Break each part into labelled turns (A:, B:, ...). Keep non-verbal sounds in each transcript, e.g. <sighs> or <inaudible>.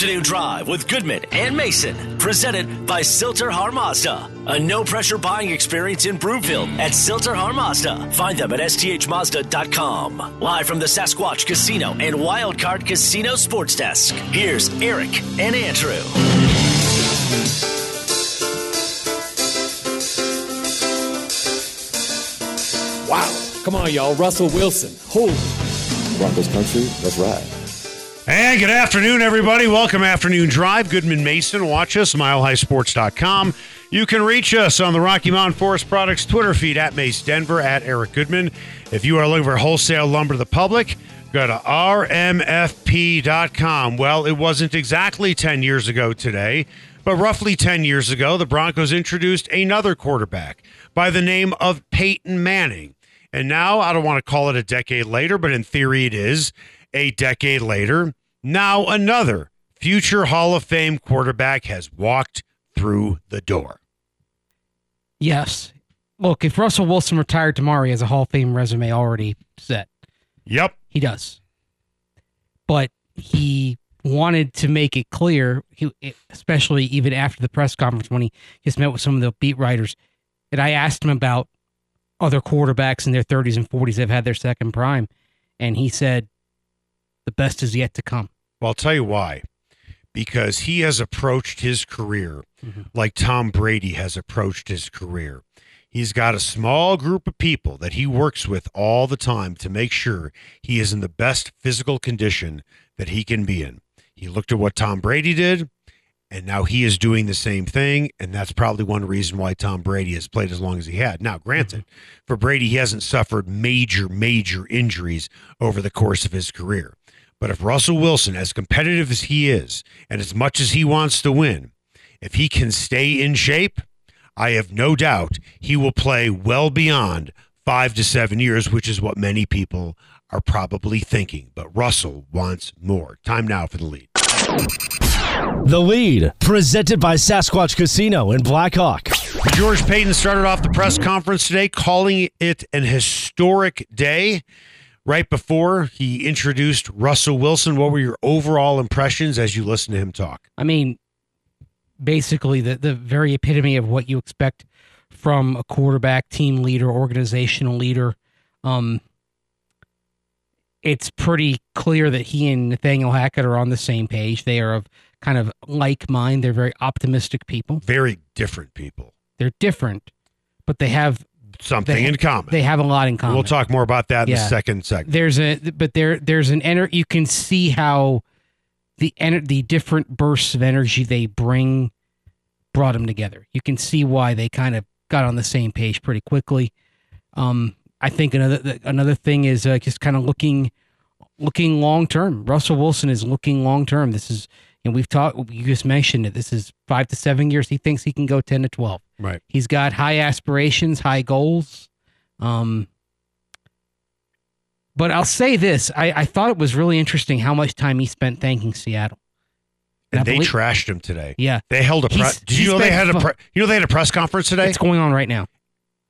A: Afternoon Drive with Goodman and Mason, presented by Sill-TerHar Mazda. A no pressure buying experience in Broomfield at Sill-TerHar Mazda. Find them at sthmazda.com. Live from the Sasquatch Casino and Wildcard Casino Sports Desk, here's Eric and Andrew.
B: Wow. Come on, y'all. Russell Wilson. Holy.
C: Broncos country, let's ride.
D: And good afternoon, everybody. Welcome Afternoon Drive. Goodman Mason. Watch us, milehighsports.com. You can reach us on the Rocky Mountain Forest Products Twitter feed at Mace Denver, at Eric Goodman. If you are looking for wholesale lumber to the public, go to rmfp.com. Well, it wasn't exactly 10 years ago today, but roughly 10 years ago, the Broncos introduced another quarterback by the name of Peyton Manning. And now, I don't want to call it a decade later, but in theory it is a decade later. Now, another future Hall of Fame quarterback has walked through the door.
E: Yes. Look, if Russell Wilson retired tomorrow, he has a Hall of Fame resume already set.
D: Yep.
E: He does. But he wanted to make it clear, he, especially even after the press conference when he just met with some of the beat writers, that I asked him about other quarterbacks in their 30s and 40s that have had their second prime. And he said, the best is yet to come.
D: Well, I'll tell you why. Because he has approached his career mm-hmm. like Tom Brady has approached his career. He's got a small group of people that he works with all the time to make sure he is in the best physical condition that he can be in. He looked at what Tom Brady did, and now he is doing the same thing. And that's probably one reason why Tom Brady has played as long as he had. Now, granted, mm-hmm. for Brady, he hasn't suffered major, major injuries over the course of his career. But if Russell Wilson, as competitive as he is, and as much as he wants to win, if he can stay in shape, I have no doubt he will play well beyond five to seven years, which is what many people are probably thinking. But Russell wants more. Time now for the lead.
F: The lead, presented by Sasquatch Casino in Blackhawk.
D: George Paton started off the press conference today calling it an historic day. Right before he introduced Russell Wilson, what were your overall impressions as you listened to him talk?
E: I mean, basically the, the very epitome of what you expect from a quarterback, team leader, organizational leader. Um, it's pretty clear that he and Nathaniel Hackett are on the same page. They are of kind of like mind. They're very optimistic people.
D: Very different people.
E: They're different, but they have
D: Something
E: they,
D: in common.
E: They have a lot in common.
D: We'll talk more about that in the second segment.
E: There's a but there there's an ener- you can see how the ener- the different bursts of energy they bring brought them together. You can see why they kind of got on the same page pretty quickly. Um, I think another another thing is uh, just kind of looking looking long term. Russell Wilson is looking long term. This is and we've talked. You just mentioned it. This is five to seven years. He thinks he can go ten to twelve.
D: Right.
E: He's got high aspirations, high goals. Um, but I'll say this: I, I thought it was really interesting how much time he spent thanking Seattle.
D: And
E: I
D: they
E: believe-
D: trashed him today.
E: Yeah,
D: They held a press. Did you know they had a pre- you know they had a press conference today?
E: it's going on right now.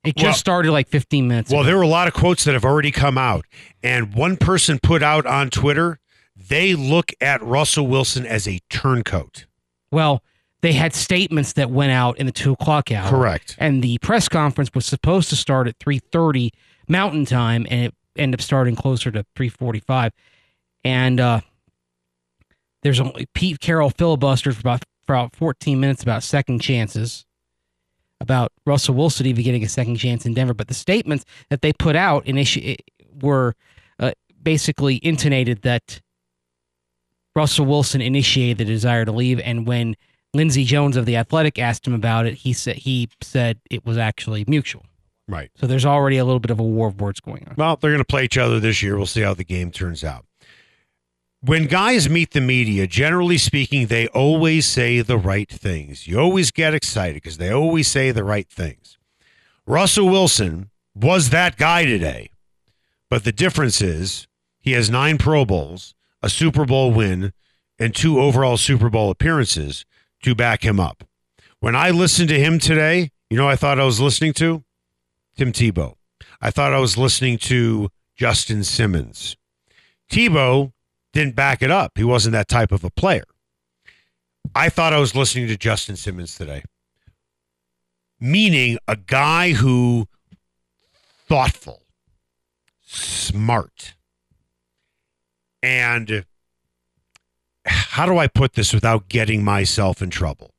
E: It just
D: Well-
E: started like 15 minutes.
D: Well,
E: ago.
D: there were a lot of quotes that have already come out, and one person put out on Twitter they look at Russell Wilson as a turncoat.
E: well, they had statements that went out in the two o'clock hour.
D: Correct.
E: And the press conference was supposed to start at 3:30 Mountain Time, and it ended up starting closer to 3:45. And uh, there's only Pete Carroll filibustered for about for about 14 minutes about second chances, about Russell Wilson even getting a second chance in Denver. But the statements that they put out initi- were uh, basically intonated that Russell Wilson initiated the desire to leave, and when Lindsay Jones of the Athletic asked him about it, he said he said it was actually mutual.
D: Right.
E: So there's already a little bit of a war of words going on.
D: Well, they're going to play each other this year. We'll see how the game turns out. When guys meet the media, generally speaking, they always say the right things. You always get excited because they always say the right things. Russell Wilson was that guy today. But the difference is he has nine Pro Bowls, a Super Bowl win, and two overall Super Bowl appearances to back him up. When I listened to him today, you know, I thought I was listening to Tim Tebow. I thought I was listening to Justin Simmons. Tebow didn't back it up. He wasn't that type of a player. I thought I was listening to Justin Simmons today. Meaning a guy who thoughtful, smart, and how do I put this without getting myself in trouble?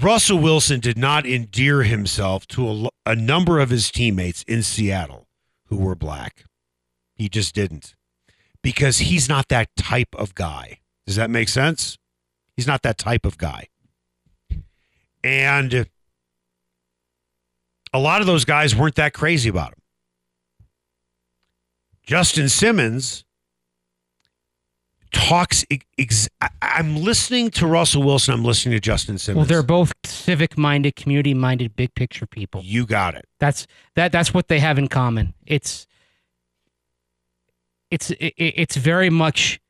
D: Russell Wilson did not endear himself to a, a number of his teammates in Seattle who were black. He just didn't because he's not that type of guy. Does that make sense? He's not that type of guy. And a lot of those guys weren't that crazy about him. Justin Simmons talks. Ex- I'm listening to Russell Wilson. I'm listening to Justin Simmons.
E: Well, they're both civic-minded, community-minded, big picture people.
D: You got it.
E: That's that. That's what they have in common. It's it's it, it's very much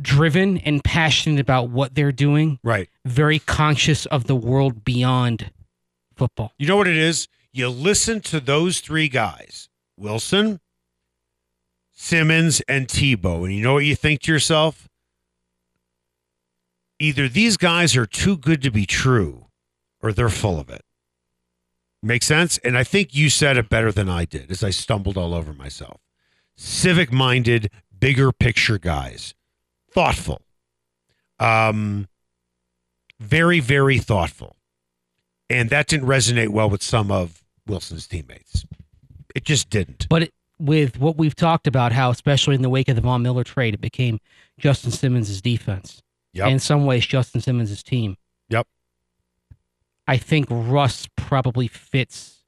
E: driven and passionate about what they're doing.
D: Right.
E: Very conscious of the world beyond football.
D: You know what it is? You listen to those three guys Wilson, Simmons, and Tebow, and you know what you think to yourself? Either these guys are too good to be true or they're full of it. Make sense? And I think you said it better than I did as I stumbled all over myself. Civic minded, bigger picture guys, thoughtful, um, very, very thoughtful. And that didn't resonate well with some of Wilson's teammates. It just didn't.
E: But it, with what we've talked about, how especially in the wake of the Von Miller trade, it became Justin Simmons' defense.
D: Yep.
E: And in some ways, Justin Simmons' team.
D: Yep.
E: I think Russ probably fits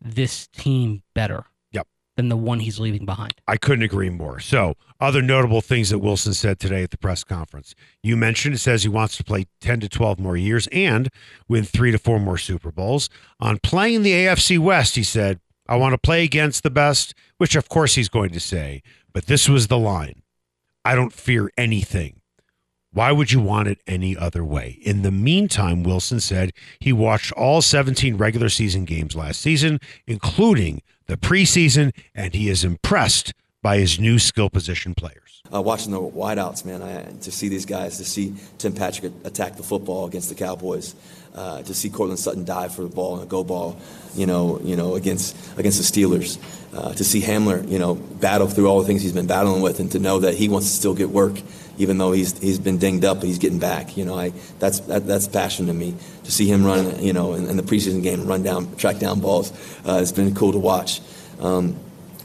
E: this team better.
D: Yep.
E: Than the one he's leaving behind.
D: I couldn't agree more. So, other notable things that Wilson said today at the press conference. You mentioned it says he wants to play 10 to 12 more years and win three to four more Super Bowls. On playing the AFC West, he said, I want to play against the best, which of course he's going to say, but this was the line I don't fear anything. Why would you want it any other way? In the meantime, Wilson said he watched all 17 regular season games last season, including the preseason, and he is impressed by his new skill position players.
C: Uh, watching the wideouts, man, I, to see these guys, to see Tim Patrick attack the football against the Cowboys, uh, to see Courtland Sutton dive for the ball and a go ball, you know, you know, against against the Steelers, uh, to see Hamler, you know, battle through all the things he's been battling with, and to know that he wants to still get work, even though he's he's been dinged up, but he's getting back. You know, I that's that, that's passion to me to see him run, you know, in, in the preseason game, run down, track down balls. Uh, it's been cool to watch. Um,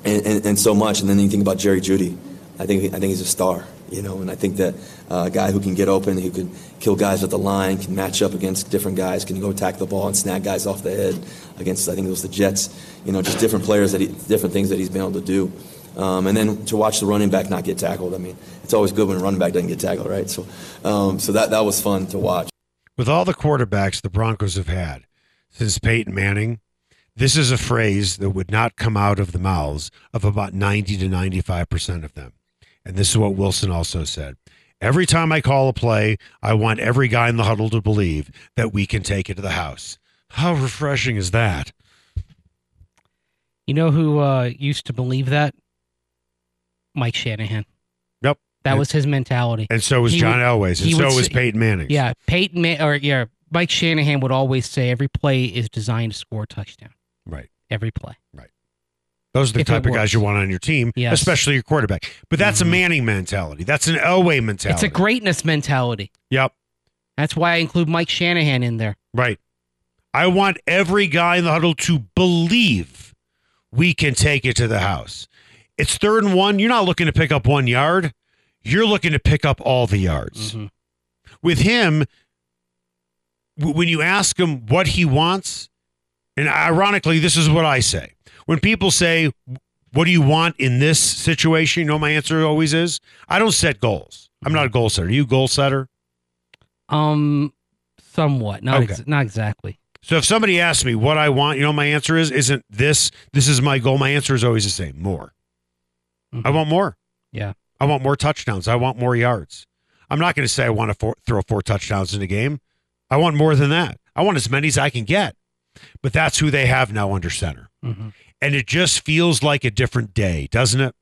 C: and, and, and, so much. And then you think about Jerry Jeudy. I think I think he's a star, you know. And I think that uh, a guy who can get open, who can kill guys at the line, can match up against different guys, can go attack the ball and snag guys off the head against. I think it was the Jets. You know, just different players that he, different things that he's been able to do. Um, and then to watch the running back not get tackled. I mean, it's always good when a running back doesn't get tackled, right? So, um, so that that was fun to watch.
D: With all the quarterbacks the Broncos have had since Peyton Manning, this is a phrase that would not come out of the mouths of about 90 to 95% of them. And this is what Wilson also said. Every time I call a play, I want every guy in the huddle to believe that we can take it to the house. How refreshing is that?
E: You know who uh, used to believe that? Mike Shanahan.
D: Yep.
E: That
D: and,
E: was his mentality.
D: And so was
E: He
D: John
E: would-
D: Elway's, and so
E: would
D: was Peyton Manning.
E: Yeah, Peyton Ma- or yeah, Mike Shanahan would always say every play is designed to score a touchdown.
D: Right.
E: Every play.
D: Those are the
E: If
D: type of guys you want on your team,
E: Yes.
D: especially your quarterback. But that's a
E: Mhm.
D: Manning mentality. That's an Elway mentality.
E: It's a greatness mentality.
D: Yep.
E: That's why I include Mike Shanahan in there.
D: Right. I want every guy in the huddle to believe we can take it to the house. It's third and one. You're not looking to pick up one yard. You're looking to pick up all the yards.
E: Mhm.
D: With him, w- when you ask him what he wants, and ironically, this is what I say. When people say, What do you want in this situation? You know, my answer always is, I don't set goals. I'm not a goal setter. Are you a goal setter?
E: Um, somewhat, not
D: Okay.
E: ex- not exactly.
D: So if somebody asks me what I want, you know, my answer is, isn't this, this is my goal. My answer is always the same more. I
E: Mhm.
D: want more.
E: Yeah.
D: I want more touchdowns. I want more yards. I'm not going to say I want to four, throw four touchdowns in a game. I want more than that. I want as many as I can get. But that's who they have now under center.
E: Mhm.
D: And it just feels like a different day, doesn't it?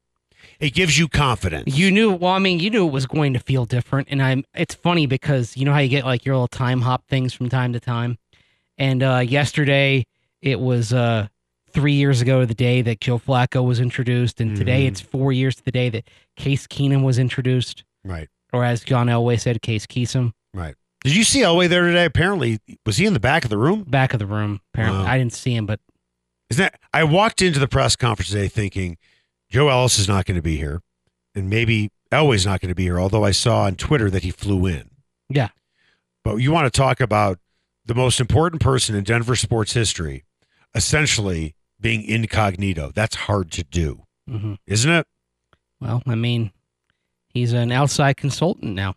D: It gives you confidence.
E: You knew, well, I mean, you knew it was going to feel different. And I'm, it's funny because you know how you get like your little time hop things from time to time. And uh, yesterday it was uh, three years ago to the day that Joe Flacco was introduced. And today
D: Mhm.
E: it's four years to the day that Case Keenum was introduced.
D: right.
E: Or as John Elway said, Case Keesum.
D: Right. Did you see Elway there today? Apparently, was he in the back of the room?
E: Back of the room. Apparently,
D: Wow.
E: I didn't see him, but
D: Isn't that? I walked into the press conference today thinking Joe Ellis is not going to be here, and maybe Elway's not going to be here. Although I saw on Twitter that he flew in.
E: yeah,
D: But you want to talk about the most important person in Denver sports history, essentially being incognito. That's hard to do,
E: hmm
D: isn't it?
E: well, I mean, he's an outside consultant now.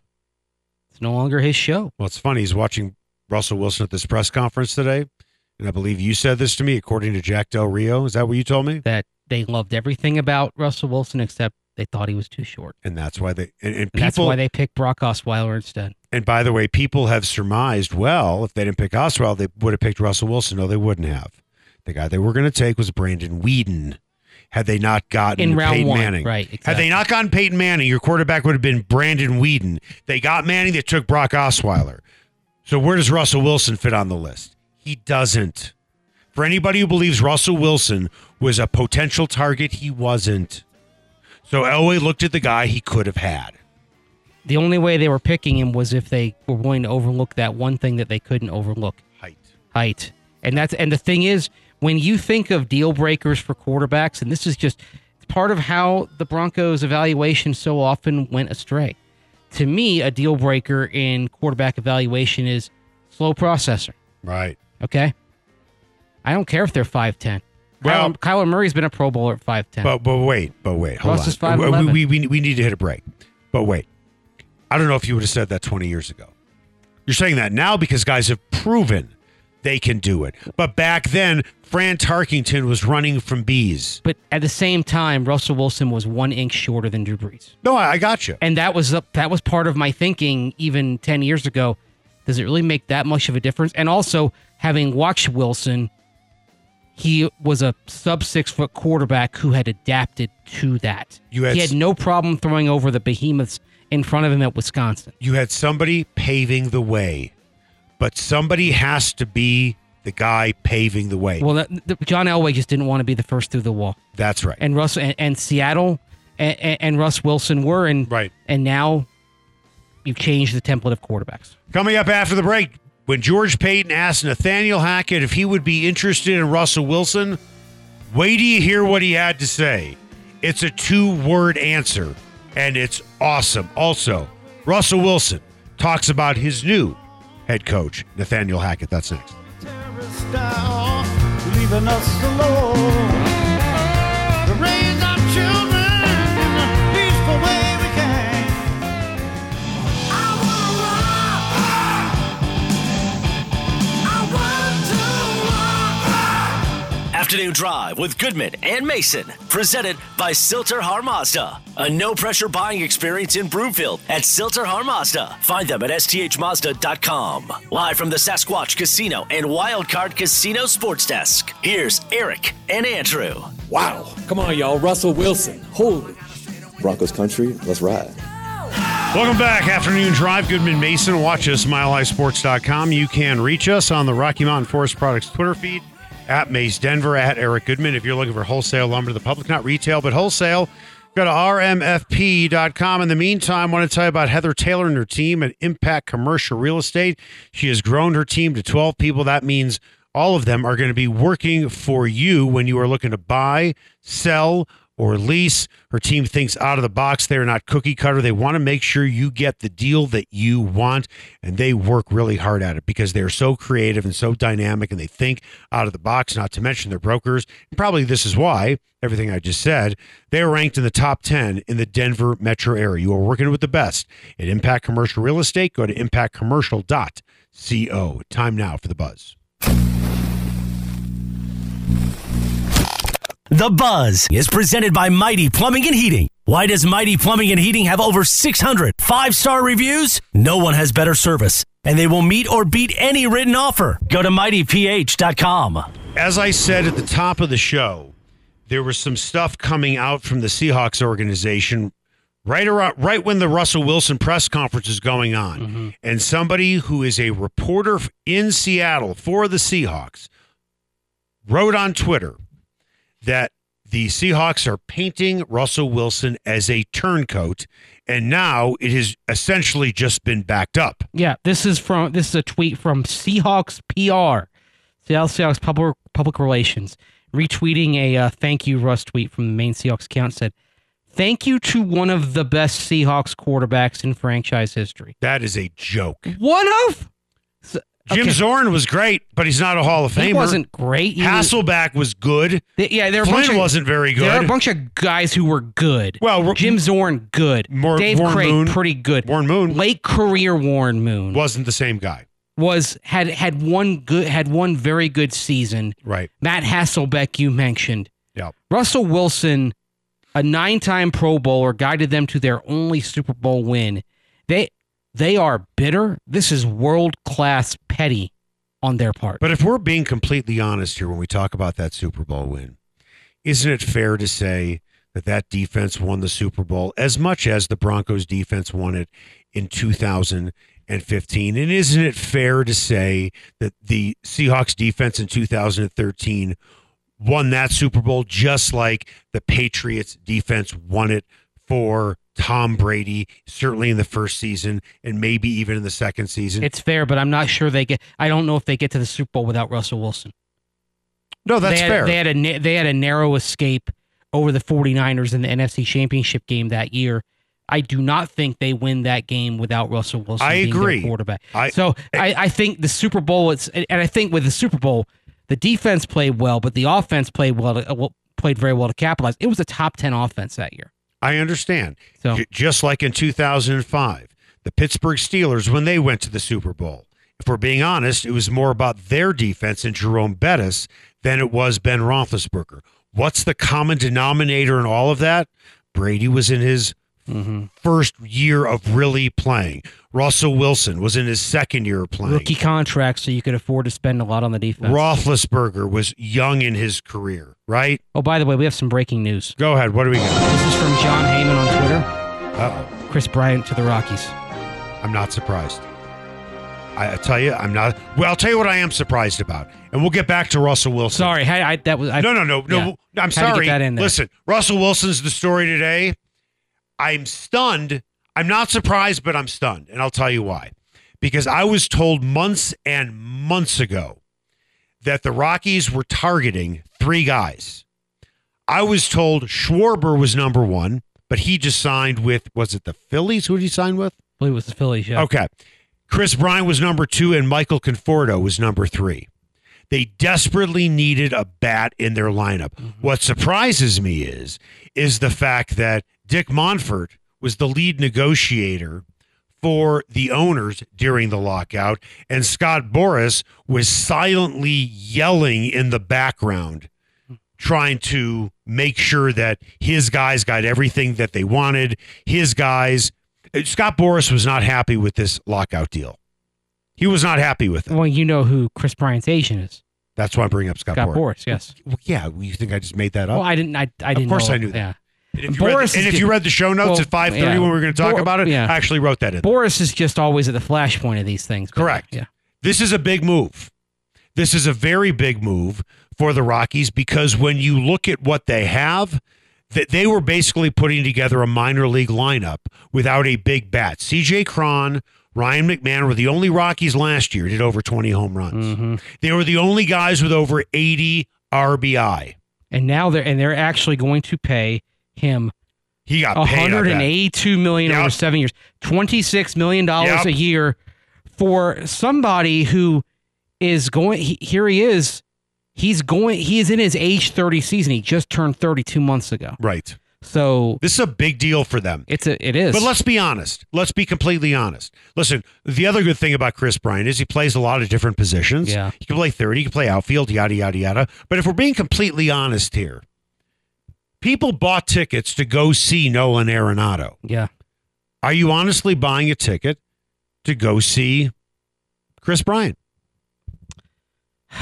E: It's no longer his show.
D: Well, it's funny. He's watching Russell Wilson at this press conference today, and I believe you said this to me, according to Jack Del Rio. Is that what you told me?
E: That they loved everything about Russell Wilson except they thought he was too short.
D: And that's why they and, and
E: And that's
D: people
E: why they picked Brock Osweiler instead.
D: And by the way, people have surmised, well, if they didn't pick Osweiler, they would have picked Russell Wilson. No, they wouldn't have. The guy they were going to take was Brandon Weeden. Had they not gotten
E: In round
D: Peyton
E: one,
D: Manning,
E: right,
D: Had they not gotten Peyton Manning, your quarterback would have been Brandon Weeden. They got Manning, they took Brock Osweiler. So where does Russell Wilson fit on the list? He doesn't. For anybody who believes Russell Wilson was a potential target, he wasn't. So Elway looked at the guy he could have had.
E: The only way they were picking him was if they were going to overlook that one thing that they couldn't overlook
D: Height.
E: height. And that's and the thing is, when you think of deal breakers for quarterbacks, and this is just part of how the Broncos evaluation so often went astray. To me, a deal breaker in quarterback evaluation is slow processor.
D: Right.
E: Okay. I don't care if they're five ten.
D: Well-
E: Kyler, Kyler Murray's been a Pro Bowler at five ten.
D: But but wait, but wait, hold
E: Russ
D: on.
E: 5'11".
D: We, we, we, we need to hit a break. But wait, I don't know if you would have said that 20 years ago. You're saying that now because guys have proven they can do it. But back then, Fran Tarkenton was running from bees.
E: But at the same time, Russell Wilson was one inch shorter than Drew Brees,
D: No, I, I got you.
E: and that was the- that was part of my thinking even ten years ago. Does it really make that much of a difference? And also, having watched Wilson, he was a sub six foot quarterback who had adapted to that.
D: You had
E: he had no problem throwing over the behemoths in front of him at Wisconsin.
D: You had somebody paving the way, but somebody has to be the guy paving the way.
E: Well, that, the, John Elway just didn't want to be the first through the wall,
D: That's right.
E: and Russ and, and Seattle and, and, and Russ Wilson were, and
D: Right.
E: and now you've changed the template of quarterbacks.
D: Coming up after the break, when George Paton asked Nathaniel Hackett if he would be interested in Russell Wilson, wait till you hear what he had to say. It's a two word answer, and it's awesome. Also, Russell Wilson talks about his new head coach, Nathaniel Hackett. That's next.
A: Afternoon Drive with Goodman and Mason, presented by Sill-TerHar Mazda. A no pressure buying experience in Broomfield at Sill-TerHar Mazda. Find them at sthmazda.com. Live from the Sasquatch Casino and Wildcard Casino Sports Desk. Here's Eric and Andrew.
B: Wow. Come on, y'all. Russell Wilson. Holy.
C: Broncos country, let's ride.
D: Welcome back. Afternoon Drive. Goodman Mason. Watch us, milehighsports.com. You can reach us on the Rocky Mountain Forest Products Twitter feed at Mace Denver, at Eric Goodman. If you're looking for wholesale lumber to the public, not retail, but wholesale, go to rmfp.com. In the meantime, I want to tell you about Heather Taylor and her team at Impact Commercial Real Estate. She has grown her team to 12 people. That means all of them are going to be working for you when you are looking to buy, sell, or lease. Her team thinks out of the box. They're not cookie cutter. They want to make sure you get the deal that you want, and they work really hard at it because they're so creative and so dynamic and they think out of the box, not to mention their brokers. And probably this is why everything I just said, they are ranked in the top 10 in the Denver metro area. You are working with the best at Impact Commercial Real Estate. Go to impactcommercial.co. Time now for the buzz.
F: The Buzz is presented by Mighty Plumbing and Heating. Why does Mighty Plumbing and Heating have over 600 five star reviews? No one has better service, and they will meet or beat any written offer. Go to mightyph.com.
D: as I said at the top of the show, there was some stuff coming out from the Seahawks organization right around right when the Russell Wilson press conference is going on, mm-hmm. and somebody who is a reporter in Seattle for the Seahawks wrote on Twitter that the Seahawks are painting Russell Wilson as a turncoat, and now it has essentially just been backed up.
E: Yeah, this is from this is a tweet from Seahawks PR, Seattle Seahawks public public relations, retweeting a uh, thank you Russ tweet from the main Seahawks account said, "Thank you to one of the best Seahawks quarterbacks in franchise history."
D: That is a joke.
E: One of
D: Jim
E: okay,
D: Zorn was great, but he's not a Hall of Famer.
E: He wasn't great. He was-
D: Hasselbeck was good.
E: Th- yeah, there are a bunch
D: Flynn
E: of,
D: wasn't very good.
E: There are a bunch of guys who were good.
D: Well,
E: Jim Zorn, good.
D: More-
E: Dave
D: Warren
E: Krieg,
D: Moon.
E: pretty good.
D: Warren Moon
E: Late career Warren Moon
D: wasn't the same guy.
E: was had had one good had one very good season.
D: Right.
E: Matt Hasselbeck, you mentioned.
D: Yeah.
E: Russell Wilson, a nine-time Pro Bowler, guided them to their only Super Bowl win. They they are bitter. This is world-class petty on their part.
D: But if we're being completely honest here when we talk about that Super Bowl win, isn't it fair to say that that defense won the Super Bowl as much as the Broncos defense won it in 2015? And isn't it fair to say that the Seahawks defense in 2013 won that Super Bowl just like the Patriots defense won it for Tom Brady, certainly in the first season and maybe even in the second season?
E: it's fair, but I'm not sure they get. I don't know if they get to the Super Bowl without Russell Wilson.
D: no, that's
E: they had,
D: fair.
E: They had a they had a narrow escape over the 49ers in the NFC Championship game that year. I do not think they win that game without Russell Wilson
D: I agree.
E: quarterback.
D: I-
E: so I, I think the Super Bowl it's and I think with the Super Bowl the defense played well, but the offense played well, uh, well played very well to capitalize. It was a top 10 offense that year.
D: I understand.
E: So-
D: J- just like in 2005, the Pittsburgh Steelers, when they went to the Super Bowl, if we're being honest, it was more about their defense and Jerome Bettis than it was Ben Roethlisberger. What's the common denominator in all of that? Brady was in his first year of really playing. Russell Wilson was in his second year of playing.
E: Rookie contract, so you could afford to spend a lot on the defense.
D: Roethlisberger was young in his career, right?
E: oh, by the way, we have some breaking news.
D: Go ahead. What do we got?
E: This is from Jon Heyman on Twitter.
D: Uh-oh.
E: Kris Bryant to the Rockies.
D: I'm not surprised. I, tell you, I'm not. Well, I'll tell you what I am surprised about, and we'll get back to Russell Wilson.
E: Sorry, I, I that was I,
D: no, no, no, no.
E: yeah.
D: I'm sorry.
E: get that in there.
D: Listen, Russell Wilson's the story today. I'm stunned. I'm not surprised, but I'm stunned, and I'll tell you why. Because I was told months and months ago that the Rockies were targeting three guys. I was told Schwarber was number one, but he just signed with was it the Phillies? Who did he sign with?
E: I believe it was the Phillies. Yeah.
D: Okay. Kris Bryant was number two, and Michael Conforto was number three. They desperately needed a bat in their lineup. Mm-hmm. What surprises me is is the fact that Dick Monfort was the lead negotiator for the owners during the lockout, and Scott Boras was silently yelling in the background, trying to make sure that his guys got everything that they wanted. His guys, Scott Boras was not happy with this lockout deal. He was not happy with it.
E: Well, you know who Kris Bryant's agent is.
D: That's why I bring up Scott,
E: Scott
D: Boras.
E: Boras, yes.
D: Well, yeah, you think I just made that up?
E: Well, I didn't. I, I didn't.
D: Of course
E: know,
D: I knew that.
E: Yeah.
D: And if, you read, the, and if you read the show notes
E: Well,
D: at five thirty
E: yeah.
D: when we were going to talk
E: Bor-
D: about it,
E: yeah.
D: I actually wrote that in.
E: Boras is just always at the flashpoint of these things.
D: Correct.
E: Yeah.
D: This is a big move. This is a very big move for the Rockies because when you look at what they have, that they were basically putting together a minor league lineup without a big bat. CJ Cron, Ryan McMahon were the only Rockies last year did over 20 home runs.
E: Mm-hmm.
D: They were the only guys with over 80 RBI.
E: And now they're and they're actually going to pay him
D: He got paid on that.
E: 182 million
D: Yep.
E: over seven years, 26 million dollars
D: Yep.
E: a year for somebody who is going. He, here he is. He's going. He is in his age 30 season. He just turned 32 months ago.
D: Right.
E: So
D: This is a big deal for them.
E: it's a. It is.
D: But let's be honest. Let's be completely honest. Listen, the other good thing about Kris Bryant is he plays a lot of different positions.
E: Yeah.
D: He can play third, he can play outfield, yada, yada, yada. But if we're being completely honest here, people bought tickets to go see Nolan Arenado.
E: Yeah.
D: Are you honestly buying a ticket to go see Kris Bryant? <sighs>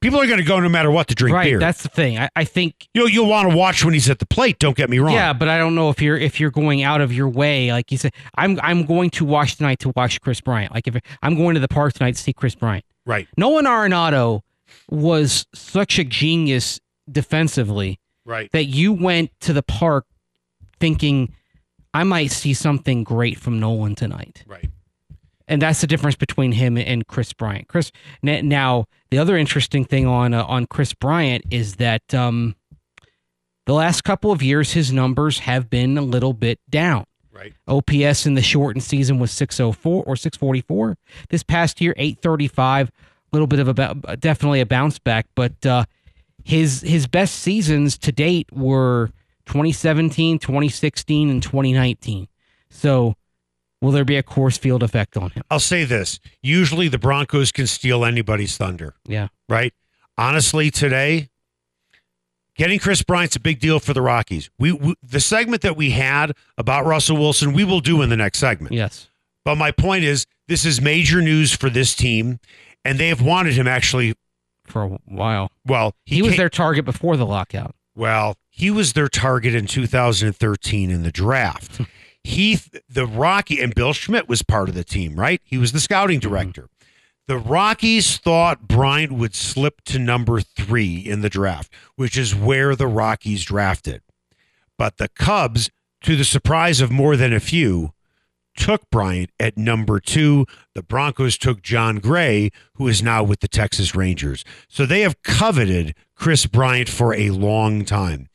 D: People are going to go no matter what to drink
E: right.
D: beer.
E: That's the thing. I, I think
D: you'll you'll want to watch when he's at the plate. Don't get me wrong.
E: Yeah, but I don't know if you're if you're going out of your way, like you said. I'm I'm going to watch tonight to watch Kris Bryant. Like if I'm going to the park tonight to see Kris Bryant.
D: Right.
E: Nolan Arenado was such a genius defensively
D: Right.
E: that you went to the park thinking I might see something great from Nolan tonight.
D: Right.
E: And that's the difference between him and Kris Bryant. Chris now the other interesting thing on uh, on Kris Bryant is that um, the last couple of years his numbers have been a little bit down.
D: Right.
E: OPS in the shortened season was 604 or 644. This past year 835, a little bit of a definitely a bounce back, but uh, his his best seasons to date were 2017, 2016 and 2019. So will there be a Coors Field effect on him?
D: I'll say this. Usually the Broncos can steal anybody's thunder,
E: Yeah.
D: right? Honestly, today, getting Kris Bryant's a big deal for the Rockies. We, we the segment that we had about Russell Wilson, we will do in the next segment.
E: Yes.
D: But my point is, this is major news for this team, and they have wanted him actually.
E: For a while.
D: Well,
E: He, was their target before the lockout.
D: Well, he was their target in 2013 in the draft. Hmm. he, the Rocky, and Bill Schmidt was part of the team, right? He was the scouting mm-hmm. director. The Rockies thought Bryant would slip to number three in the draft, which is where the Rockies drafted. But the Cubs, to the surprise of more than a few, took Bryant at number two. The Broncos took Jon Gray, who is now with the Texas Rangers. So they have coveted Kris Bryant for a long time.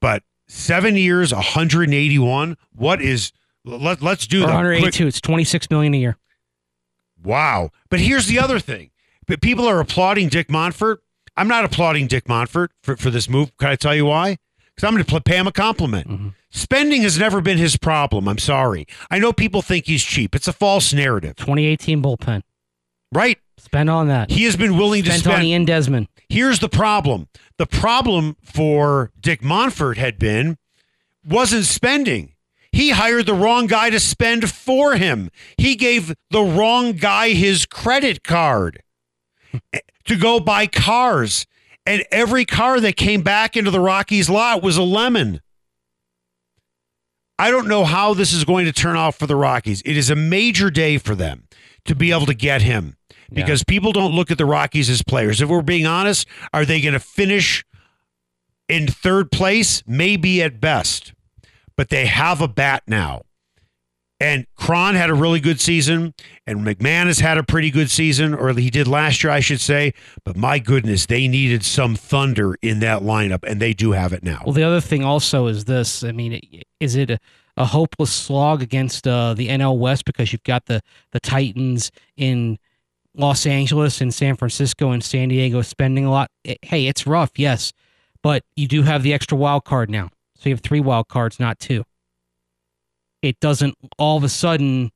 D: But seven years, 181. What is? Let, let's do
E: that.
D: the quick-
E: 182. It's 26 million a year.
D: Wow. But here's the other thing. But people are applauding Dick Monfort. I'm not applauding Dick Monfort for, for this move. Can I tell you why? Because I'm going to pay him a compliment. Mm-hmm. Spending has never been his problem. I'm sorry. I know people think he's cheap. It's a false narrative,
E: 2018 bullpen.
D: right?
E: Spend on that.
D: He has been willing to
E: Spent
D: spend.
E: on Ian Desmond.
D: Here's the problem. The problem for Dick Monfort had been wasn't spending. He hired the wrong guy to spend for him. He gave the wrong guy his credit card <laughs> to go buy cars. And every car that came back into the Rockies lot was a lemon. I don't know how this is going to turn out for the Rockies. It is a major day for them to be able to get him because people don't look at the Rockies as players. If we're being honest, are they going to finish in third place? Maybe at best, but they have a bat now. And Cron had a really good season, and McMahon has had a pretty good season, or he did last year, I should say. But my goodness, they needed some thunder in that lineup, and they do have it now.
E: Well, the other thing also is this. I mean, is it a, a hopeless slog against uh, the NL West because you've got the the Titans in Los Angeles and San Francisco and San Diego spending a lot? Hey, it's rough, yes, but you do have the extra wild card now, so you have three wild cards, not two. It doesn't all of a sudden.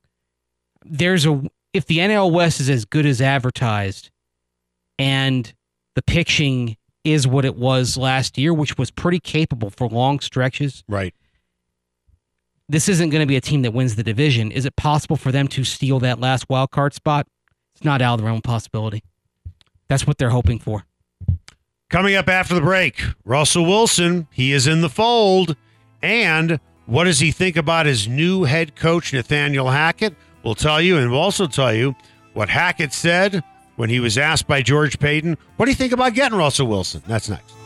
E: There's a if the NL West is as good as advertised, and the pitching is what it was last year, which was pretty capable for long stretches.
D: Right.
E: This isn't going to be a team that wins the division. Is it possible for them to steal that last wild card spot? It's not out of the realm of possibility. That's what they're hoping for.
D: Coming up after the break, Russell Wilson, he is in the fold. And what does he think about his new head coach, Nathaniel Hackett? We'll tell you, and we'll also tell you what Hackett said when he was asked by George Paton, What do you think about getting Russell Wilson? That's next.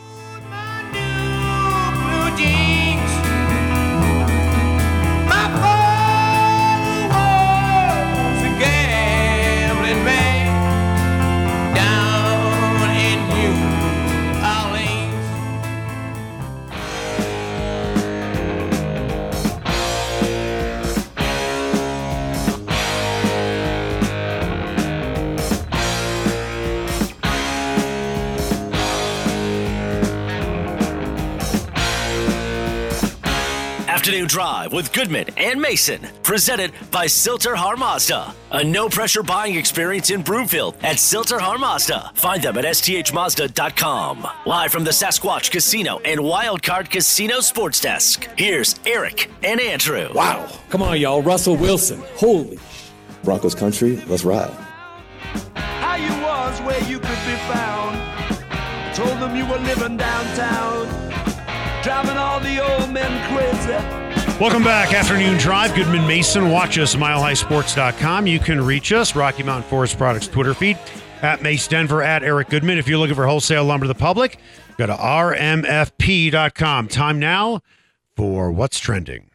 A: Drive with Goodman and Mason, presented by Sill-TerHar Mazda. A no pressure buying experience in Broomfield at Sill-TerHar Mazda. Find them at sthmazda.com. Live from the Sasquatch Casino and Wildcard Casino Sports Desk. Here's Eric and Andrew.
B: Wow. Come on, y'all. Russell Wilson. Holy.
C: Broncos country, let's ride.
G: How you was where you could be found.
H: Told them you were living downtown, driving all the old men crazy.
D: Welcome back. Afternoon Drive. Goodman Mason. Watch us, milehighsports.com. You can reach us, Rocky Mountain Forest Products Twitter feed, at Mace Denver, at Eric Goodman. If you're looking for wholesale lumber to the public, go to rmfp.com. Time now for What's Trending.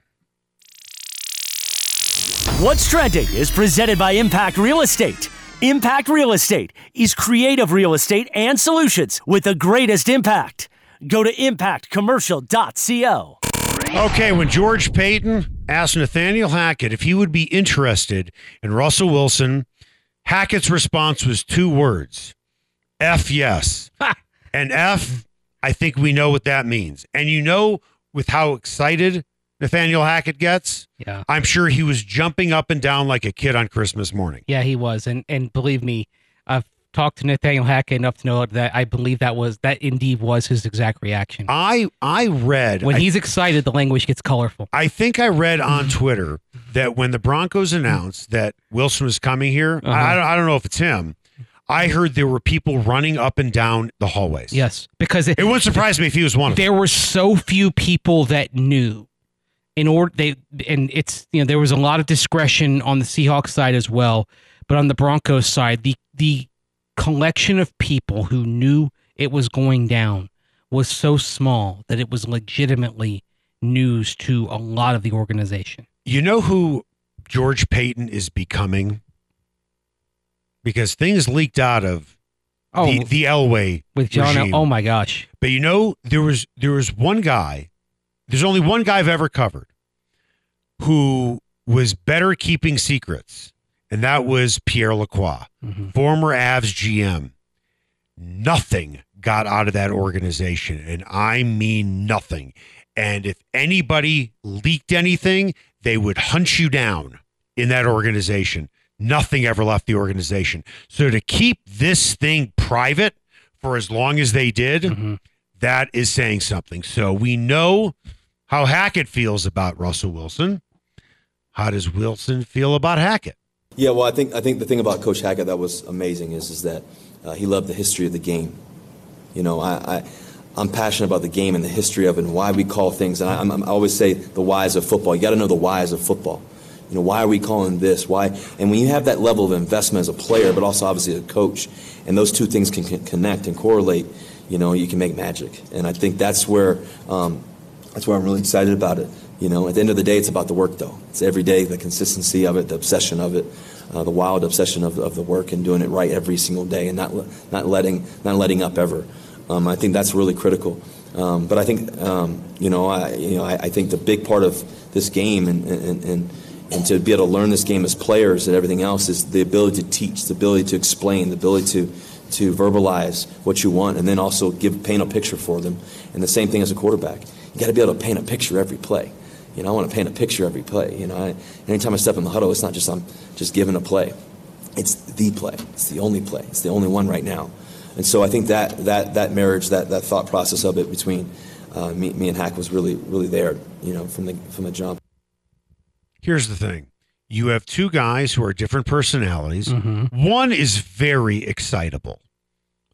F: What's Trending is presented by Impact Real Estate. Impact Real Estate is creative real estate and solutions with the greatest impact. Go to impactcommercial.co.
D: Okay, when George Paton asked Nathaniel Hackett if he would be interested in Russell Wilson, Hackett's response was two words F yes. and F, I think we know what that means. And you know, with how excited Nathaniel Hackett gets,
E: Yeah.
D: I'm sure he was jumping up and down like a kid on Christmas morning.
E: Yeah, he was, and and believe me, I've talked to Nathaniel Hackett enough to know that I believe that was that indeed was his exact reaction.
D: I I read
E: when
D: I
E: he's excited, the language gets colorful.
D: I think I read on Twitter that when the Broncos announced that Wilson was coming here,
E: Uh-huh.
D: I, I don't- know if it's him. I heard there were people running up and down the hallways.
E: Yes, because it,
D: It wouldn't surprise me if he was one of them.
E: there were so few people that knew. In order, they and it's you know there was a lot of discretion on the Seahawks side as well, but on the Broncos side, the the collection of people who knew it was going down was so small that it was legitimately news to a lot of the organization.
D: You know who George Paton is becoming? Because things leaked out of
E: Oh,
D: the, the Elway
E: with John.
D: regime.
E: Oh my gosh.
D: But you know, there was there was one guy. There's only one guy I've ever covered who was better keeping secrets, and that was Pierre Lacroix,
E: Mhm.
D: former Avs GM. Nothing got out of that organization, and I mean nothing. And if anybody leaked anything, they would hunt you down in that organization. Nothing ever left the organization. So to keep this thing private for as long as they did,
E: Mhm.
D: that is saying something. So we know how Hackett feels about Russell Wilson. How does Wilson feel about Hackett?
C: Yeah, well, I think I think the thing about Coach Hackett that was amazing is is that uh, he loved the history of the game. You know, I, I I'm passionate about the game and the history of it and why we call things. And I, I'm, I always say the whys of football. You got to know the whys of football. You know, why are we calling this? Why? And when you have that level of investment as a player, but also obviously a coach, and those two things can, can connect and correlate, you know, you can make magic. And I think that's where um, that's where I'm really excited about it. You know, at the end of the day, it's about the work, though. It's every day, the consistency of it, the obsession of it, uh, the wild obsession of, of the work, and doing it right every single day, and not not letting not letting up ever. Um, I think that's really critical. Um, but I think um, you know, I you know, I, I think the big part of this game and and, and and to be able to learn this game as players and everything else is the ability to teach, the ability to explain, the ability to to verbalize what you want, and then also give paint a picture for them. And the same thing as a quarterback, you got to be able to paint a picture every play. You know, I want to paint a picture every play. You know, I, anytime I step in the huddle, it's not just I'm just giving a play. It's the play. It's the only play. It's the only one right now. And so I think that that that marriage, that that thought process of it between uh, me, me and Hack was really really there. You know, from the from the jump.
D: Here's the thing you have two guys who are different personalities.
E: Mm-hmm.
D: One is very excitable.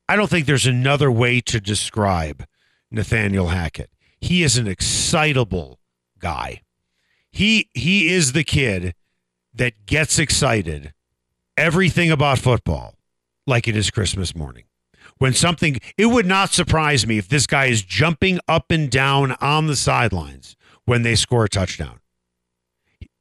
D: I don't think there's another way to describe Nathaniel Hackett. He is an excitable guy. He he is the kid that gets excited everything about football like it is Christmas morning. When something it would not surprise me if this guy is jumping up and down on the sidelines when they score a touchdown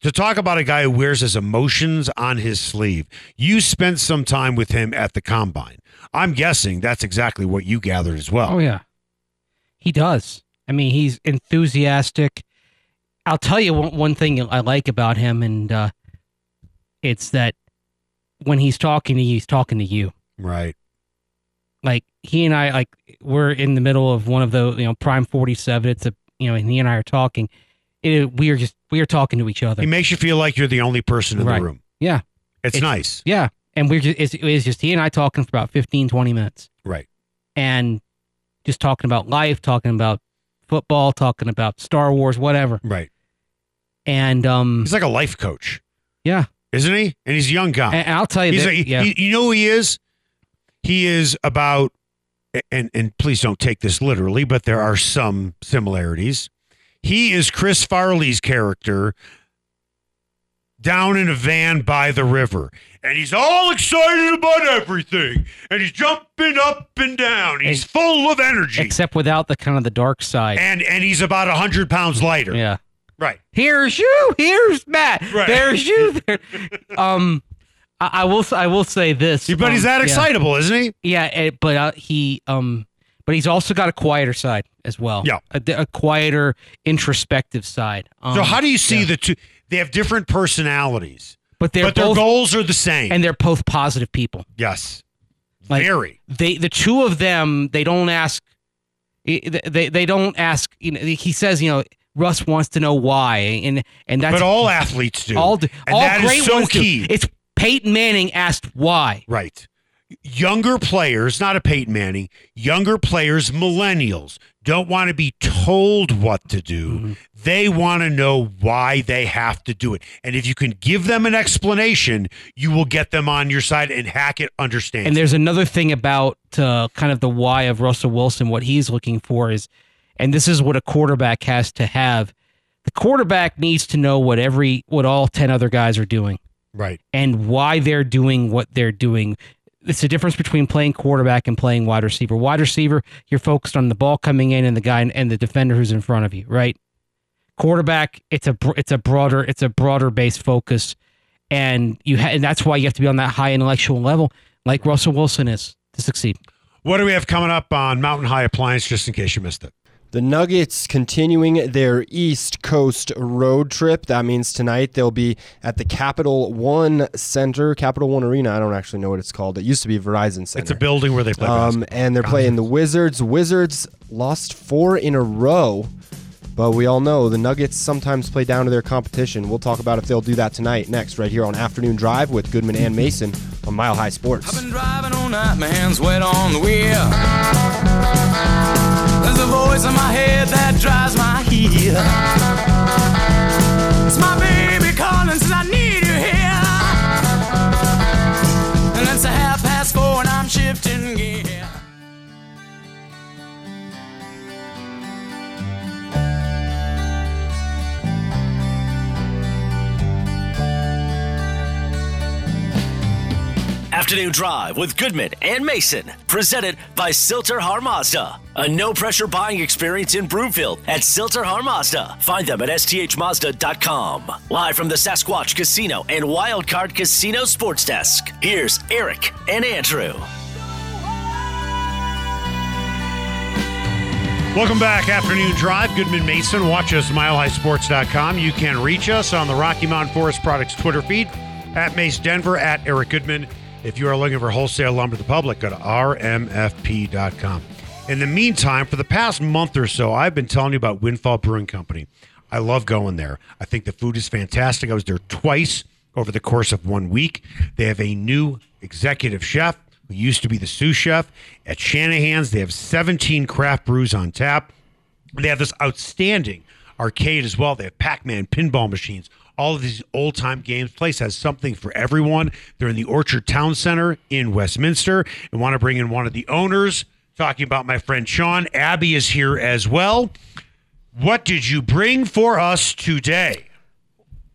D: to talk about a guy who wears his emotions on his sleeve. You spent some time with him at the combine. I'm guessing that's exactly what you gathered as well.
E: Oh yeah, he does. I mean, he's enthusiastic. I'll tell you one, one thing I like about him, and uh, it's that when he's talking to you, he's talking to you.
D: Right.
E: Like he and I, like we're in the middle of one of the you know prime forty seven. It's a you know, and he and I are talking. It, we are just we are talking to each other.
D: He makes you feel like you're the only person in
E: Right.
D: the room.
E: yeah,
D: It's,
E: It's-
D: nice.
E: yeah, and we're just it's, it's just he and I talking for about 15, 20 minutes.
D: Right.
E: and just talking about life, talking about football, talking about Star Wars, whatever.
D: Right.
E: And um,
D: He's like a life coach,
E: yeah,
D: isn't he? And he's a young guy.
E: and I'll tell you,
D: He's
E: that, yeah,
D: he- you know who he is? He is about and and please don't take this literally, but there are some similarities. He is Chris Farley's character down in a van by the river, and he's all excited about everything, and he's jumping up and down. He's
E: And-
D: full of energy,
E: Except without the kind of the dark side.
D: and and he's about a hundred pounds lighter.
E: yeah.
D: Right.
E: Here's you. Here's Matt.
D: Right.
E: There's you. <laughs> There. Um, I, I will. I will say this.
D: But he's
E: um,
D: that
E: yeah.
D: excitable, isn't he?
E: Yeah, eh, but uh, he um, but he's also got a quieter side as well.
D: Yeah.
E: a, a quieter, introspective side. Um,
D: So how do you see
E: yeah.
D: the two? They have different personalities,
E: But they're
D: but their goals are the same.
E: and they're both positive people.
D: yes,
E: Like-
D: very.
E: They, the two of them, they don't ask. eh, They they don't ask. You know, he says, you know, Russ wants to know why, and and that's
D: But all athletes do.
E: all,
D: and
E: all
D: that is
E: great
D: so
E: ones do.
D: key.
E: It's Peyton Manning asked why.
D: Right. Younger players, not a Peyton Manning, younger players, millennials, don't want to be told what to do.
E: Mm-hmm.
D: They want to know why they have to do it. And if you can give them an explanation, you will get them on your side and Hackett understands.
E: And there's another thing about uh, kind of the why of Russell Wilson. What he's looking for is, and this is what a quarterback has to have. The quarterback needs to know what every what all ten other guys are doing
D: right.
E: and why they're doing what they're doing. It's the difference between playing quarterback and playing wide receiver. Wide receiver, you're focused on the ball coming in and the guy and the defender who's in front of you, right? Quarterback, it's a it's a broader it's a broader based focus, and you ha- and that's why you have to be on that high intellectual level, like Russell Wilson is, to succeed.
D: What do we have coming up on Mountain High Appliance, just in case you missed it?
I: The Nuggets continuing their East Coast road trip. That means tonight they'll be at the Capital One Center, Capital One Arena. I don't actually know what it's called. It used to be Verizon Center.
D: It's a building where they play
I: Um, and they're playing the Wizards. Wizards lost four in a row, but we all know the Nuggets sometimes play down to their competition. We'll talk about if they'll do that tonight next, right here on Afternoon Drive with Goodman and Mason on Mile High Sports.
G: I've been driving all night, my hands wet on the wheel. There's a voice in my head that drives my heel. It's my baby
A: Afternoon Drive with Goodman and Mason, presented by Sill-TerHar Mazda. A no pressure buying experience in Broomfield at Sill-TerHar Mazda. Find them at sthmazda.com. Live from the Sasquatch Casino and Wildcard Casino Sports Desk, here's Eric and Andrew.
D: Welcome back, Afternoon Drive. Goodman Mason. Watch us milehighsports.com. You can reach us on the Rocky Mountain Forest Products Twitter feed at Mace Denver at Eric Goodman. If you are looking for wholesale lumber to the public, go to rmfp.com. In the meantime, for the past month or so, I've been telling you about Windfall Brewing Company. I love going there. I think the food is fantastic. I was there twice over the course of one week. They have a new executive chef who used to be the sous chef at Shanahan's. They have 17 craft brews on tap. They have this outstanding arcade as well. They have Pac-Man pinball machines. All of these old-time games. Place has something for everyone. They're in the Orchard Town Center in Westminster and want to bring in one of the owners. Talking about my friend Sean. Abby is here as well. What did you bring for us today?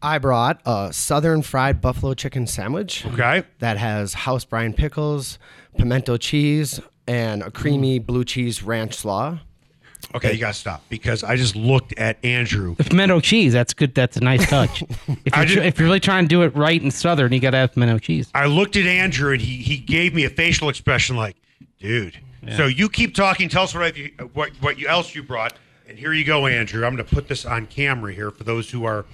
J: I brought a southern fried buffalo chicken sandwich
D: Okay.
J: that has house brine pickles, pimento cheese, and a creamy blue cheese ranch slaw.
D: Okay, you got to stop because I just looked at Andrew.
E: The pimento cheese, that's good. That's a nice touch. <laughs> if, you're,
D: did-
E: if you're really trying to do it right and southern, you got to have pimento cheese.
D: I looked at Andrew and he he gave me a facial expression like, "Dude." So you keep talking. Tell us what you, what what you else you brought. And here you go, Andrew. I'm going to put this on camera here for those who are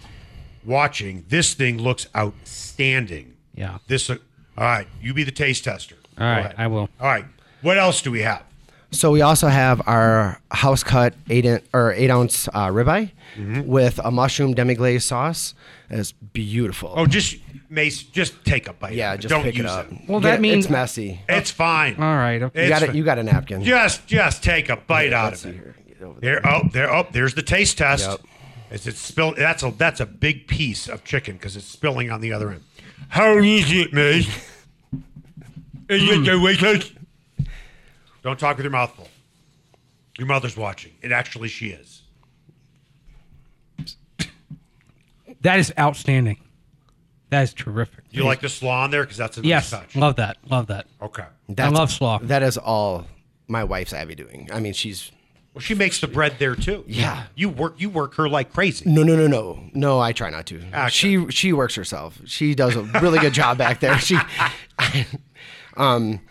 D: watching. This thing looks outstanding.
E: Yeah.
D: This. uh, All right, you be the taste tester.
E: All right, I will.
D: All right. What else do we have?
J: So we also have our house cut eight in, or eight ounce uh, ribeye
D: Mm-hmm.
J: with a mushroom demi glaze sauce. It's beautiful.
D: Oh, just Mace, just take a bite.
J: yeah,
D: of it.
J: just
D: don't
J: pick
D: use
J: it up.
E: Well,
J: Get
E: that
J: it-
E: means-
J: it's messy.
D: It's fine.
E: All right. Okay.
J: You
D: It's
J: got it.
D: fi-
J: You got a napkin.
D: Just just take a bite out
J: Let's
D: of
J: see
D: it.
J: here. Get over there.
D: There, oh, there, oh, there's the taste test.
J: Yep.
D: Is it spilled? That's a that's a big piece of chicken because it's spilling on the other end. How is it, mate? Is it delicious? Don't talk with your mouth full. Your mother's watching, and actually, she is.
E: That is outstanding. That is terrific.
D: You like the slaw on there because that's a nice
E: Yes,
D: touch.
E: love that. Love that.
D: Okay.
E: I love slaw.
J: That is all my wife's Abby doing. I mean, she's
D: Well, she makes the bread there too.
J: Yeah.
D: You work. You work her like crazy.
J: no, no, no, no, no. I try not to. She she works herself. She does a really good job back there. She, <laughs> um,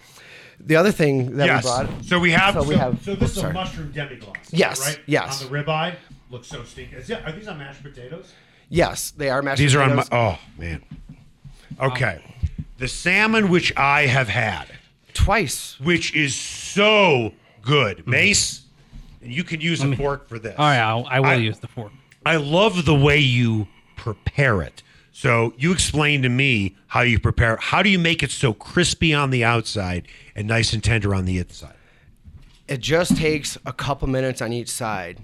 J: the other thing that
D: yes.
J: we brought.
D: so we have.
J: So
D: So,
J: we have-
D: so this is
J: sorry.
D: a mushroom demi-glace.
J: Yes,
D: Right.
J: yes.
D: On the ribeye. Looks so stinky. Is it, are these on mashed potatoes?
J: Yes, they are mashed
D: These are on my. Oh man. Okay. The salmon which I have had,
J: twice.
D: which is so good,
J: Mm-hmm.
D: Mace. And you can use a fork for this.
E: All right, I'll, I will
D: I-
E: use the fork.
D: I love the way you prepare it. So you explain to me how you prepare. How do you make it so crispy on the outside and nice and tender on the inside?
J: It just takes a couple minutes on each side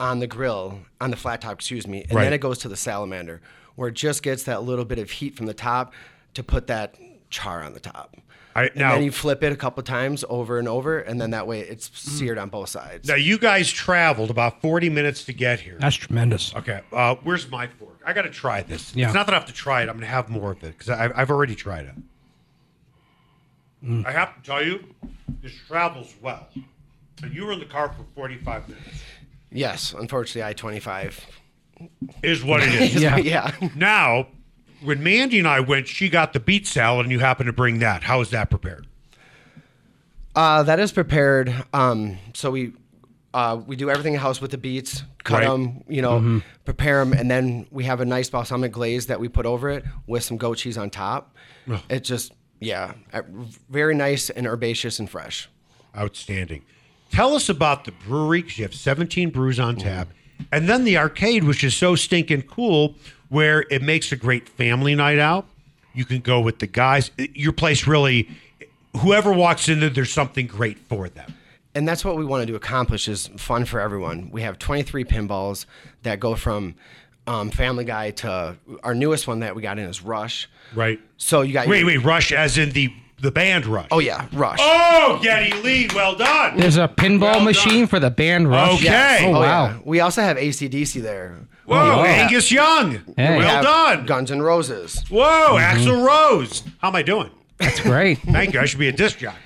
J: on the grill, on the flat top, excuse me, and
D: Right.
J: then it goes to the salamander where it just gets that little bit of heat from the top to put that char on the top.
D: I,
J: And
D: now,
J: then you flip it a couple times over and over, and then that way it's seared on both sides.
D: now you guys traveled about forty minutes to get here.
E: That's tremendous.
D: Okay, uh, where's my fork? I got to try this.
E: Yeah.
D: It's not that I have to try it. I'm going to have more of it because I've, I've already tried it.
E: Mm.
D: I have to tell you, this travels well. And you were in the car for 45 minutes.
J: Yes, unfortunately, I 25.
D: Is what it is. <laughs>
J: yeah. yeah.
D: Now, when Mandy and I went, she got the beet salad, and you happened to bring that. How is that prepared?
J: Uh, that is prepared. Um, so we uh, we do everything in house with the beets, cut
D: Right.
J: them, you know, prepare them, and then we have a nice balsamic glaze that we put over it with some goat cheese on top. It just yeah, uh, very nice and herbaceous and fresh.
D: Outstanding. Tell us about the brewery because you have 17 brews on tap, and then the arcade, which is so stinking cool, where it makes a great family night out. You can go with the guys. Your place really, whoever walks in there, there's something great for them.
J: and that's what we wanted to accomplish is fun for everyone. We have 23 pinballs that go from um, Family Guy to our newest one that we got in is Rush.
D: Right.
J: So you got
D: Wait,
J: your-
D: wait, Rush, as in the the band Rush.
J: Oh yeah, Rush.
D: Oh, Geddy Lee, well done.
E: There's a pinball
D: Well
E: machine
D: done.
E: for the band rush.
D: Okay.
J: Yes.
E: Oh, wow.
J: yeah. We also have ACDC there.
D: Whoa,
E: wow.
D: Angus Young.
E: Hey.
J: We
D: Well
J: have
D: done.
J: Guns N' Roses.
D: Whoa, Axl Rose. How am I doing?
E: That's great. <laughs>
D: Thank you. I should be a disc jockey.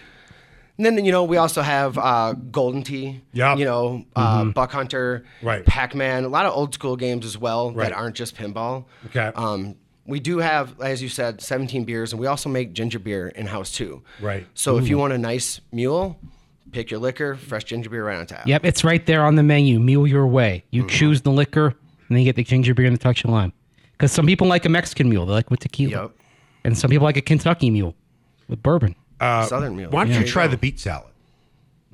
J: And then you know we also have uh, Golden Tee.
D: Yep.
J: You know uh, Buck Hunter.
D: Right.
J: Pac Man. A lot of old school games as well
D: Right.
J: that aren't just pinball.
D: Okay.
J: Um, we do have, as you said, 17 beers, and we also make ginger beer in house too.
D: Right.
J: So if you want a nice mule, pick your liquor, fresh ginger beer right on tap.
E: Yep, it's right there on the menu. Mule your way. You mm-hmm. choose the liquor, and then you get the ginger beer and the touch of lime. Because some people like a Mexican mule, they like with tequila,
J: Yep.
E: and some people like a Kentucky mule with bourbon.
J: Uh, Southern mule.
D: Why don't
J: There
D: you try the beet salad?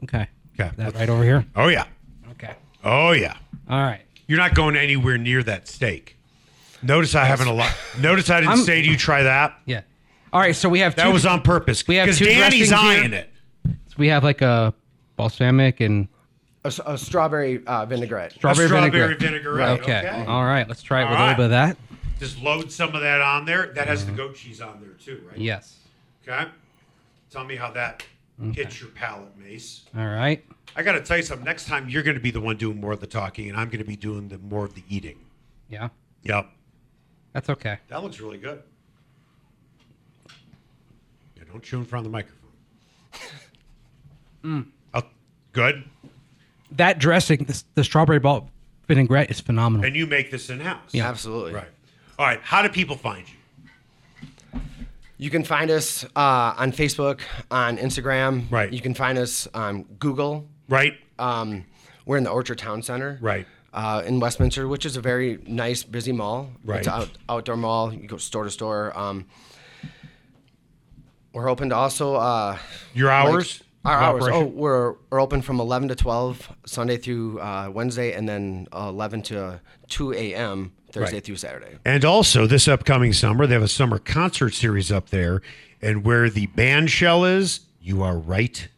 E: Okay,
D: Okay.
E: that right over here.
D: Oh, yeah.
E: Okay,
D: Oh, yeah.
E: all right.
D: You're not going anywhere near that steak. Notice I haven't a lot. Notice I didn't
E: I'm-
D: say to you try that.
E: Yeah. All right, so we have
D: That
E: two,
D: was on purpose.
E: We have
D: because
E: two
D: Danny's
E: dressings here.
D: eyeing it.
E: we have like a balsamic and
J: A, s- a strawberry uh, vinaigrette.
E: strawberry,
D: A strawberry
E: vinaigrette.
D: vinaigrette.
E: Okay.
D: Okay.
E: All right, let's try it with
D: All
E: a little bit of that.
D: Just load some of that on there. That has the goat cheese on there too, right?
E: Yes.
D: Okay. Tell me how that hits your palate, Mace.
E: All right.
D: I got to tell you something. Next time, you're going to be the one doing more of the talking, and I'm going to be doing the more of the eating.
E: Yeah,
D: Yep.
E: That's okay.
D: That looks really good. Yeah, don't chew in front of the microphone. <laughs> Oh, good.
E: That dressing, the, the strawberry ball vinaigrette is phenomenal.
D: And you make this in house.
J: Yeah, absolutely.
D: Right. All right. How do people find you?
J: You can find us uh, on Facebook, on Instagram.
D: Right.
J: You can find us on Google.
D: Right.
J: Um, we're in the Orchard Town Center.
D: Right.
J: Uh, in Westminster, which is a very nice, busy mall.
D: Right.
J: It's out, outdoor mall. You go store to store. Um, we're open to also. Uh,
D: Your
J: like-
D: hours?
J: our
D: of
J: hours. Oh, we're, we're open from 11 to 12 Sunday through uh, Wednesday, and then uh, 11 to 2 a.m. Thursday
D: Right.
J: through Saturday.
D: And also, this upcoming summer, they have a summer concert series up there. And where the band shell is, you are right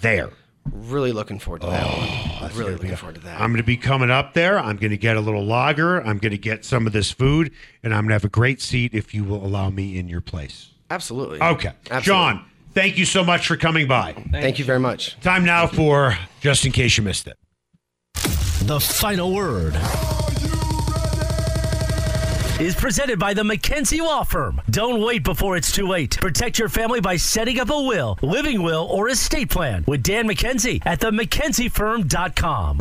D: there.
J: Really looking forward to that oh, one. Really looking forward to that.
D: I'm going to be coming up there. I'm going to get a little lager. I'm going to get some of this food. And I'm going to have a great seat if you will allow me in your place.
J: Absolutely.
D: Okay.
J: Absolutely.
D: John, Thank you so much for coming by.
J: Thank you very much.
D: Time now for just in case you missed it.
A: The final word is presented by the McKenzie Law Firm. Don't wait before it's too late. Protect your family by setting up a will, living will, or estate plan with Dan McKenzie at the McKenzieFirm.com.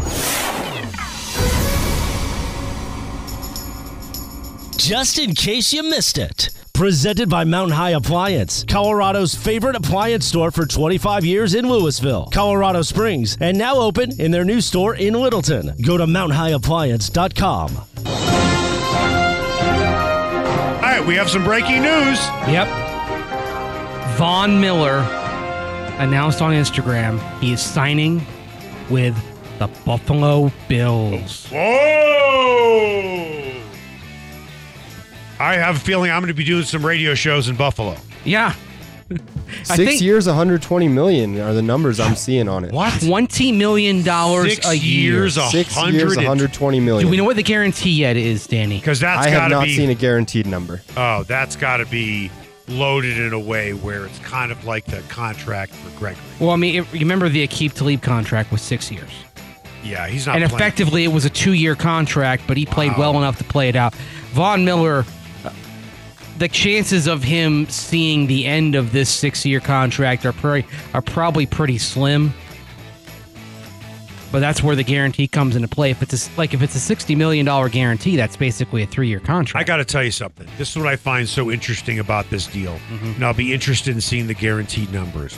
A: Just in case you missed it. Presented by Mountain High Appliance, Colorado's favorite appliance store for 25 years in Louisville, Colorado Springs, and now open in their new store in Littleton. Go to mountainhighappliance.com.
D: right, we have some breaking news.
E: Yep. Von Miller announced on Instagram he is signing with the Buffalo Bills.
D: Whoa! I have a feeling I'm going to be doing some radio shows in Buffalo.
E: Yeah. I
I: Six
E: think-
I: years, 120 million are the numbers I'm seeing on it.
D: What?
E: Twenty million dollars a year.
D: years, a
I: Six
D: hundred
I: years,
D: and-
I: 120 million.
E: Do we know what the guarantee yet is, Danny?
D: Because that's
I: I have not
D: be.
I: seen a guaranteed number.
D: Oh, that's got to be loaded in a way where it's kind of like the contract for Gregory.
E: Well, I mean, it, remember the Aqib Talib contract was six years,
D: Yeah, he's not.
E: and
D: playing.
E: effectively it was a two-year contract, but he played
D: Wow.
E: well enough to play it out. Von Miller, the chances of him seeing the end of this six-year contract are pretty, are probably pretty slim. But that's where the guarantee comes into play. If it's a, like if it's a sixty million dollar guarantee, that's basically a three-year contract.
D: I got to tell you something. This is what I find so interesting about this deal,
E: Mm-hmm.
D: and I'll be interested in seeing the guaranteed numbers.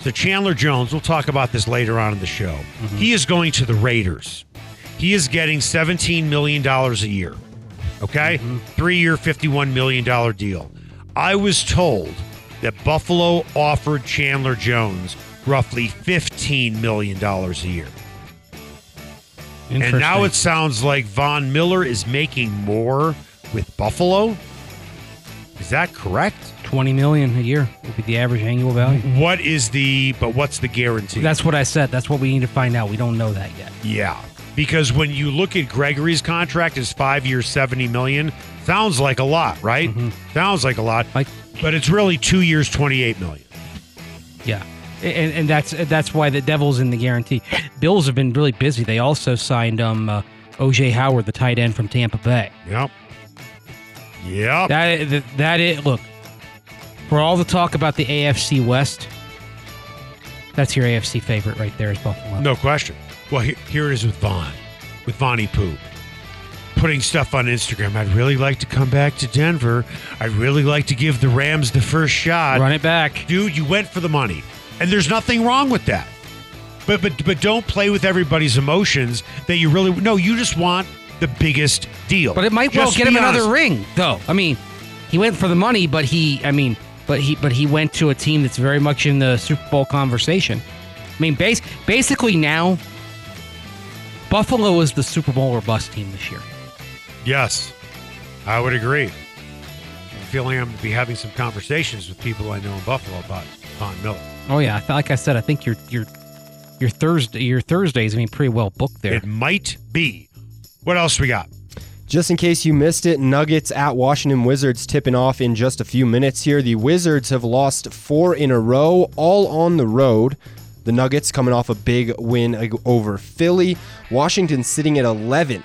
D: So Chandler Jones, we'll talk about this later on in the show.
E: Mm-hmm.
D: He is going to the Raiders. He is getting seventeen million dollars a year. Okay,
E: Mm-hmm.
D: three-year, fifty-one million dollar deal. I was told that Buffalo offered Chandler Jones roughly fifteen million dollars a year. And now it sounds like Von Miller is making more with Buffalo. Is that correct?
E: twenty million a year would be the average annual value.
D: What is the but what's the guarantee?
E: That's what I said. That's what we need to find out. We don't know that yet.
D: yeah. Because when you look at Gregory's contract is 5 years 70 million, sounds like a lot, right? Sounds like a lot.
E: Like-
D: but it's really 2 years 28 million.
E: Yeah, and, and that's that's why the Devils in the guarantee. Bills have been really busy. They also signed um uh, OJ Howard, the tight end from Tampa Bay.
D: Yep. Yep.
E: That that, that it. Look, for all the talk about the AFC West, that's your AFC favorite right there is Buffalo.
D: No question. Well, here, here it is with Von, with Vonnie Pooh. Putting stuff on Instagram. I'd really like to come back to Denver. I'd really like to give the Rams the first shot.
E: Run it back.
D: Dude, you went for the money. And there's nothing wrong with that. But but but don't play with everybody's emotions that you really no, you just want the biggest deal.
E: But it might well
D: Just
E: get him
D: be
E: another ring, though. I mean, he went for the money, but he, I mean, but he, but he went to a team that's very much in the Super Bowl conversation. I mean, base, basically now, Buffalo is the Super Bowl or bust team this year.
D: Yes. I would agree. I'm feeling I'm gonna be having some conversations with people I know in Buffalo about Von Miller.
E: Oh yeah, like I said, I think your your your Thursday your Thursdays. I mean, pretty well booked there.
D: It might be. What else we got?
I: Just in case you missed it, Nuggets at Washington Wizards tipping off in just a few minutes here. The Wizards have lost four in a row, all on the road. The Nuggets coming off a big win over Philly. Washington sitting at 11th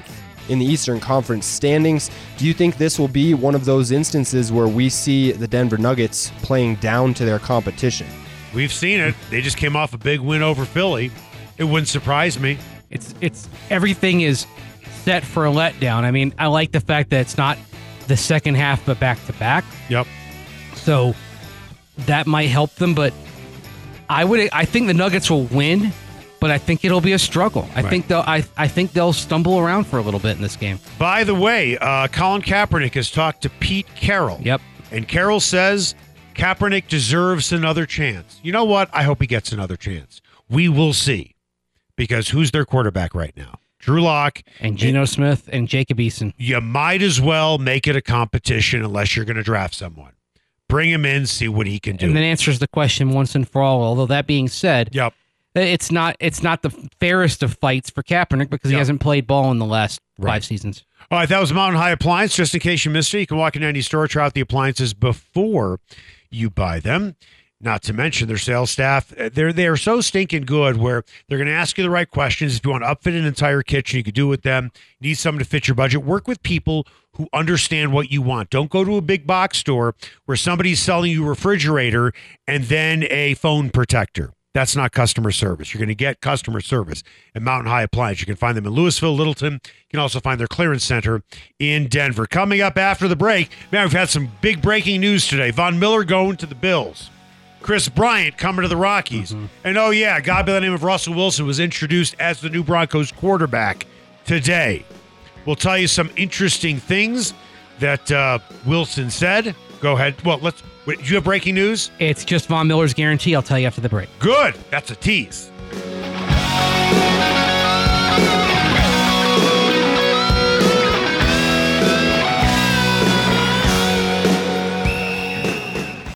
I: in the Eastern Conference standings. Do you think this will be one of those instances where we see the Denver Nuggets playing down to their competition?
D: We've seen it. They just came off a big win over Philly. It wouldn't surprise me.
E: It's it's everything is set for a letdown. I mean, I like the fact that it's not the second half, but back to back.
D: Yep.
E: So that might help them, but I would I think the Nuggets will win, but I think it'll be a struggle. I
D: Right.
E: think they'll I, I think they'll stumble around for a little bit in this game.
D: By the way, uh, Colin Kaepernick has talked to Pete Carroll.
E: Yep.
D: And Carroll says Kaepernick deserves another chance. You know what? I hope he gets another chance. We will see. Because who's their quarterback right now? Drew Lock.
E: And Geno Smith and Jacob Eason.
D: You might as well make it a competition unless you're going to draft someone. Bring him in, see what he can do.
E: And that answers the question once and for all. Although that being said,
D: yep.
E: it's not it's not the fairest of fights for Kaepernick because he hasn't played ball in the last
D: Right.
E: five seasons.
D: All right, that was Mountain High Appliance. Just in case you missed it, you can walk into any store, try out the appliances before you buy them. Not to mention their sales staff. uh, They're they're so stinking good where they're going to ask you the right questions. If you want to upfit an entire kitchen, you can do it with them. You need someone to fit your budget. Work with people who understand what you want. Don't go to a big box store where somebody's selling you a refrigerator and then a phone protector. That's not customer service. You're going to get customer service at Mountain High Appliance. You can find them in Louisville, Littleton. You can also find their clearance center in Denver. Coming up after the break, man, we've had some big breaking news today. Von Miller going to the Bills. Kris Bryant coming to the Rockies. Mm-hmm. And oh, yeah, guy by the name of Russell Wilson was introduced as the new Broncos quarterback today. We'll tell you some interesting things that uh, Wilson said. Go ahead. Well, let's. Wait, do you have breaking news?
E: It's just Von Miller's guarantee. I'll tell you after the break.
D: Good. That's a tease.